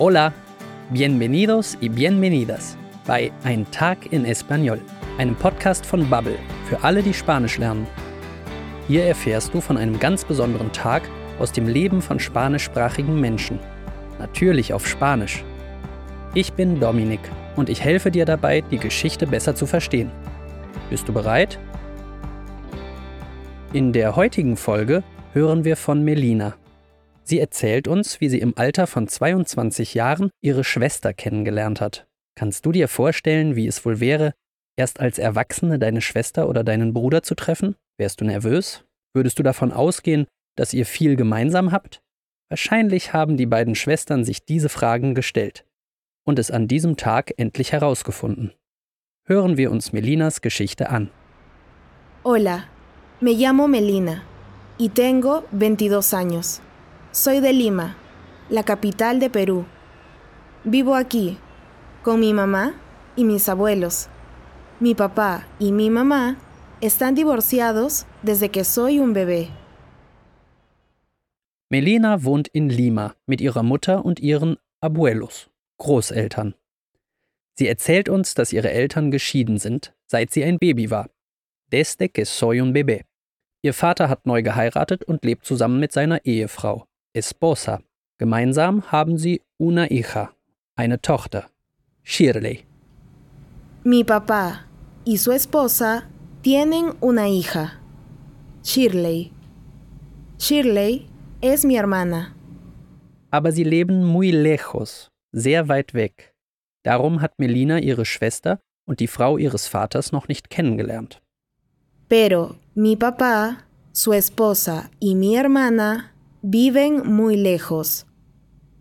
Hola, bienvenidos y bienvenidas bei Ein Tag in Español, einem Podcast von Bubble für alle, die Spanisch lernen. Hier erfährst du von einem ganz besonderen Tag aus dem Leben von spanischsprachigen Menschen. Natürlich auf Spanisch. Ich bin Dominik und ich helfe dir dabei, die Geschichte besser zu verstehen. Bist du bereit? In der heutigen Folge hören wir von Melina. Sie erzählt uns, wie sie im Alter von 22 Jahren ihre Schwester kennengelernt hat. Kannst du dir vorstellen, wie es wohl wäre, erst als Erwachsene deine Schwester oder deinen Bruder zu treffen? Wärst du nervös? Würdest du davon ausgehen, dass ihr viel gemeinsam habt? Wahrscheinlich haben die beiden Schwestern sich diese Fragen gestellt und es an diesem Tag endlich herausgefunden. Hören wir uns Melinas Geschichte an. Hola, me llamo Melina y tengo 22 años. Soy de Lima, la capital de Perú. Vivo aquí con mi mamá y mis abuelos. Mi papá y mi mamá están divorciados desde que soy un bebé. Melina wohnt in Lima mit ihrer Mutter und ihren Abuelos, Großeltern. Sie erzählt uns, dass ihre Eltern geschieden sind, seit sie ein Baby war. Desde que soy un bebé. Ihr Vater hat neu geheiratet und lebt zusammen mit seiner Ehefrau. Esposa. Gemeinsam haben sie una hija, eine Tochter, Shirley. Mi papá y su esposa tienen una hija, Shirley. Shirley es mi hermana. Aber sie leben muy lejos, sehr weit weg. Darum hat Melina ihre Schwester und die Frau ihres Vaters noch nicht kennengelernt. Pero mi papá, su esposa y mi hermana viven muy lejos.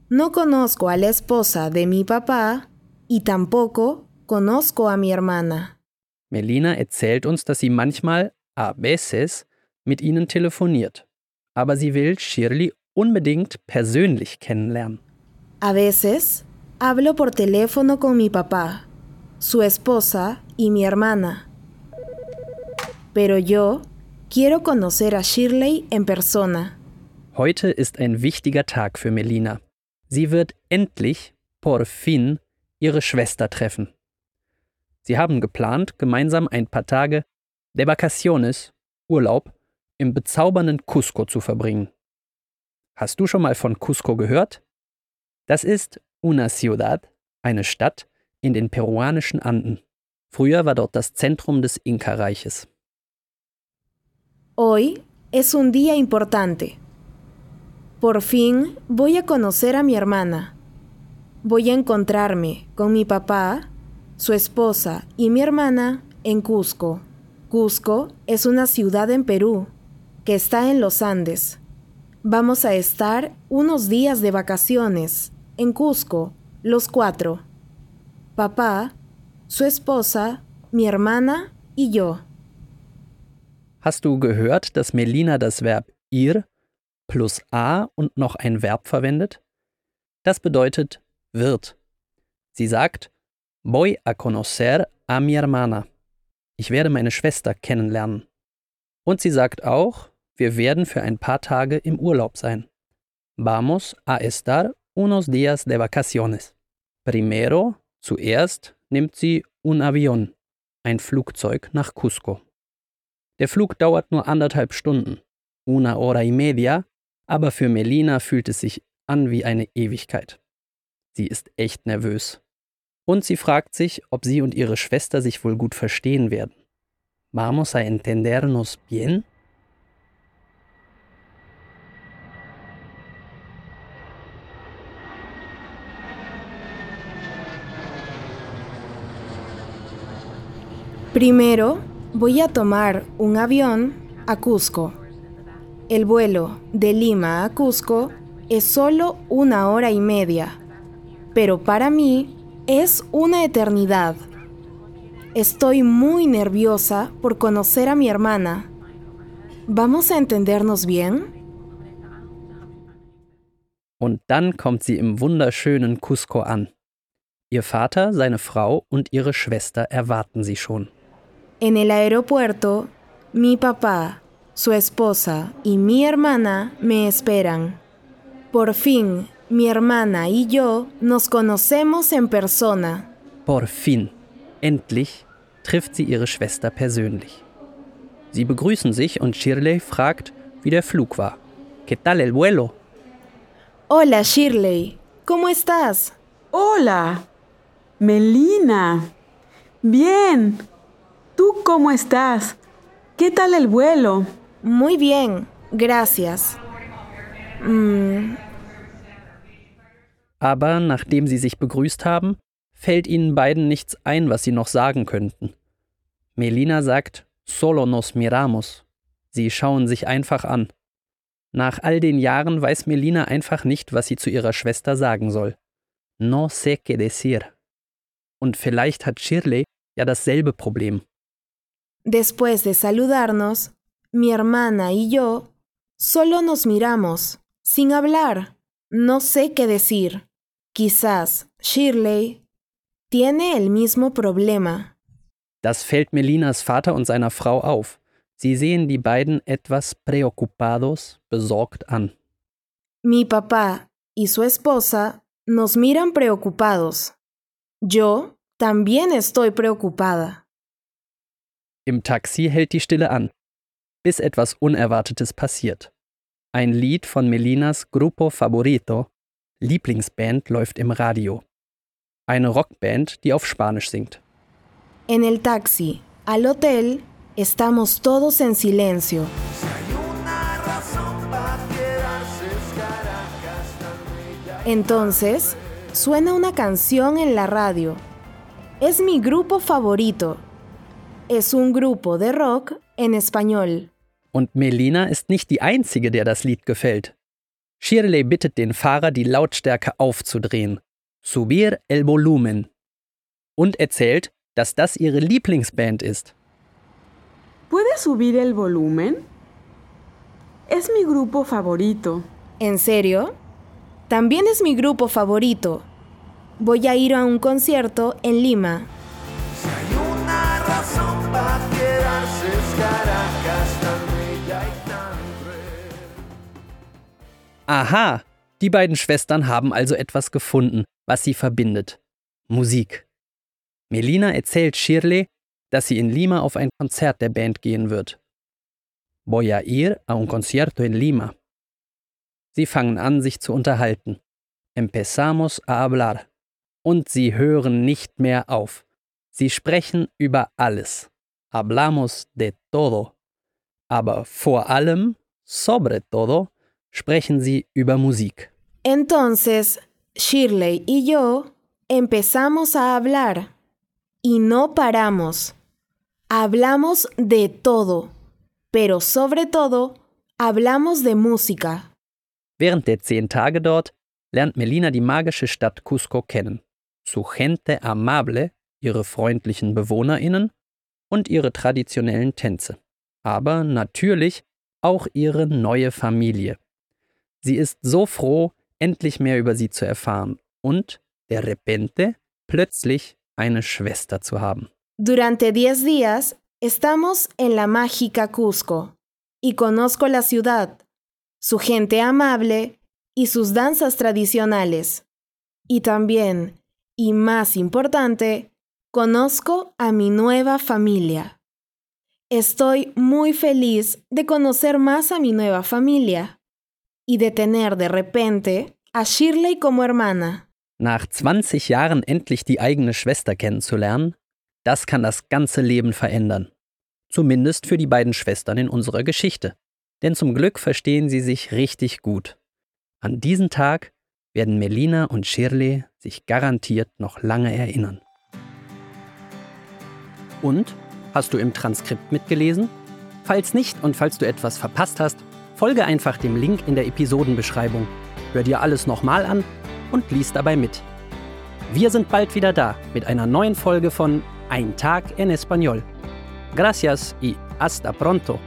No conozco a la esposa de mi papá y tampoco conozco a mi hermana. Melina erzählt uns, dass sie manchmal, a veces, mit ihnen telefoniert. Aber sie will Shirley unbedingt persönlich kennenlernen. A veces hablo por teléfono con mi papá, su esposa y mi hermana. Pero yo quiero conocer a Shirley en persona. Heute ist ein wichtiger Tag für Melina. Sie wird endlich, por fin, ihre Schwester treffen. Sie haben geplant, gemeinsam ein paar Tage de vacaciones, Urlaub, im bezaubernden Cusco zu verbringen. Hast du schon mal von Cusco gehört? Das ist una ciudad, eine Stadt in den peruanischen Anden. Früher war dort das Zentrum des Inka-Reiches. Hoy es un día importante. Por fin voy a conocer a mi hermana. Voy a encontrarme con mi papá, su esposa y mi hermana en Cusco. Cusco es una ciudad en Perú que está en los Andes. Vamos a estar unos días de vacaciones en Cusco, los cuatro. Papá, su esposa, mi hermana y yo. Hast du gehört, dass Melina das Verb ir plus a und noch ein Verb verwendet? Das bedeutet wird. Sie sagt, voy a conocer a mi hermana. Ich werde meine Schwester kennenlernen. Und sie sagt auch, wir werden für ein paar Tage im Urlaub sein. Vamos a estar unos días de vacaciones. Primero, zuerst, nimmt sie un avión, ein Flugzeug nach Cusco. Der Flug dauert nur anderthalb Stunden, una hora y media, aber für Melina fühlt es sich an wie eine Ewigkeit. Sie ist echt nervös. Und sie fragt sich, ob sie und ihre Schwester sich wohl gut verstehen werden. Vamos a entendernos bien? Primero voy a tomar un avión a Cusco. El vuelo de Lima a Cusco es solo una hora y media, pero para mí es una eternidad. Estoy muy nerviosa por conocer a mi hermana. ¿Vamos a entendernos bien? Und dann kommt sie im wunderschönen Cusco an. Ihr Vater, seine Frau und ihre Schwester erwarten sie schon. En el aeropuerto, mi papá, su esposa y mi hermana me esperan. Por fin Mi hermana y yo nos conocemos en persona. Por fin, endlich, trifft sie ihre Schwester persönlich. Sie begrüßen sich und Shirley fragt, wie der Flug war. ¿Qué tal el vuelo? Hola Shirley, ¿cómo estás? Hola, Melina. Bien. ¿Tú cómo estás? ¿Qué tal el vuelo? Muy bien, gracias. Mm, Aber nachdem sie sich begrüßt haben, fällt ihnen beiden nichts ein, was sie noch sagen könnten. Melina sagt, solo nos miramos. Sie schauen sich einfach an. Nach all den Jahren weiß Melina einfach nicht, was sie zu ihrer Schwester sagen soll. No sé qué decir. Und vielleicht hat Shirley ja dasselbe Problem. Después de saludarnos, mi hermana y yo solo nos miramos, sin hablar. No sé qué decir. Quizás Shirley tiene el mismo problema. Das fällt Melinas Vater und seiner Frau auf. Sie sehen die beiden etwas preocupados, besorgt an. Mi papá y su esposa nos miran preocupados. Yo también estoy preocupada. Im Taxi hält die Stille an, bis etwas Unerwartetes passiert. Ein Lied von Melinas Grupo Favorito, Lieblingsband, läuft im Radio. Eine Rockband, die auf Spanisch singt. En el taxi, al hotel, estamos todos en silencio. Entonces, suena una canción en la radio. Es mi grupo favorito. Es un grupo de rock en español. Und Melina ist nicht die Einzige, der das Lied gefällt. Shirley bittet den Fahrer, die Lautstärke aufzudrehen. Subir el volumen. Und erzählt, dass das ihre Lieblingsband ist. ¿Puedes subir el volumen? Es mi grupo favorito. ¿En serio? También es mi grupo favorito. Voy a ir a un concierto en Lima. Aha, die beiden Schwestern haben also etwas gefunden, was sie verbindet. Musik. Melina erzählt Shirley, dass sie in Lima auf ein Konzert der Band gehen wird. Voy a ir a un concierto en Lima. Sie fangen an, sich zu unterhalten. Empezamos a hablar. Und sie hören nicht mehr auf. Sie sprechen über alles. Hablamos de todo. Aber vor allem, sobre todo, sprechen sie über Musik. Entonces, Shirley y yo empezamos a hablar. Y no paramos. Hablamos de todo. Pero sobre todo, hablamos de música. Während der zehn Tage dort lernt Melina die magische Stadt Cusco kennen. Su gente amable, ihre freundlichen BewohnerInnen und ihre traditionellen Tänze. Aber natürlich auch ihre neue Familie. Sie ist so froh, endlich mehr über sie zu erfahren und, de repente, plötzlich eine Schwester zu haben. Durante 10 días estamos en la mágica Cusco y conozco la ciudad, su gente amable y sus danzas tradicionales. Y también, y más importante, conozco a mi nueva familia. Estoy muy feliz de conocer más a mi nueva familia y de tener de repente a Shirley como hermana. Nach 20 Jahren endlich die eigene Schwester kennenzulernen, das kann das ganze Leben verändern. Zumindest für die beiden Schwestern in unserer Geschichte. Denn zum Glück verstehen sie sich richtig gut. An diesen Tag werden Melina und Shirley sich garantiert noch lange erinnern. Und? Hast du im Transkript mitgelesen? Falls nicht und falls du etwas verpasst hast, folge einfach dem Link in der Episodenbeschreibung. Hör dir alles nochmal an und lies dabei mit. Wir sind bald wieder da mit einer neuen Folge von Ein Tag en Español. Gracias y hasta pronto.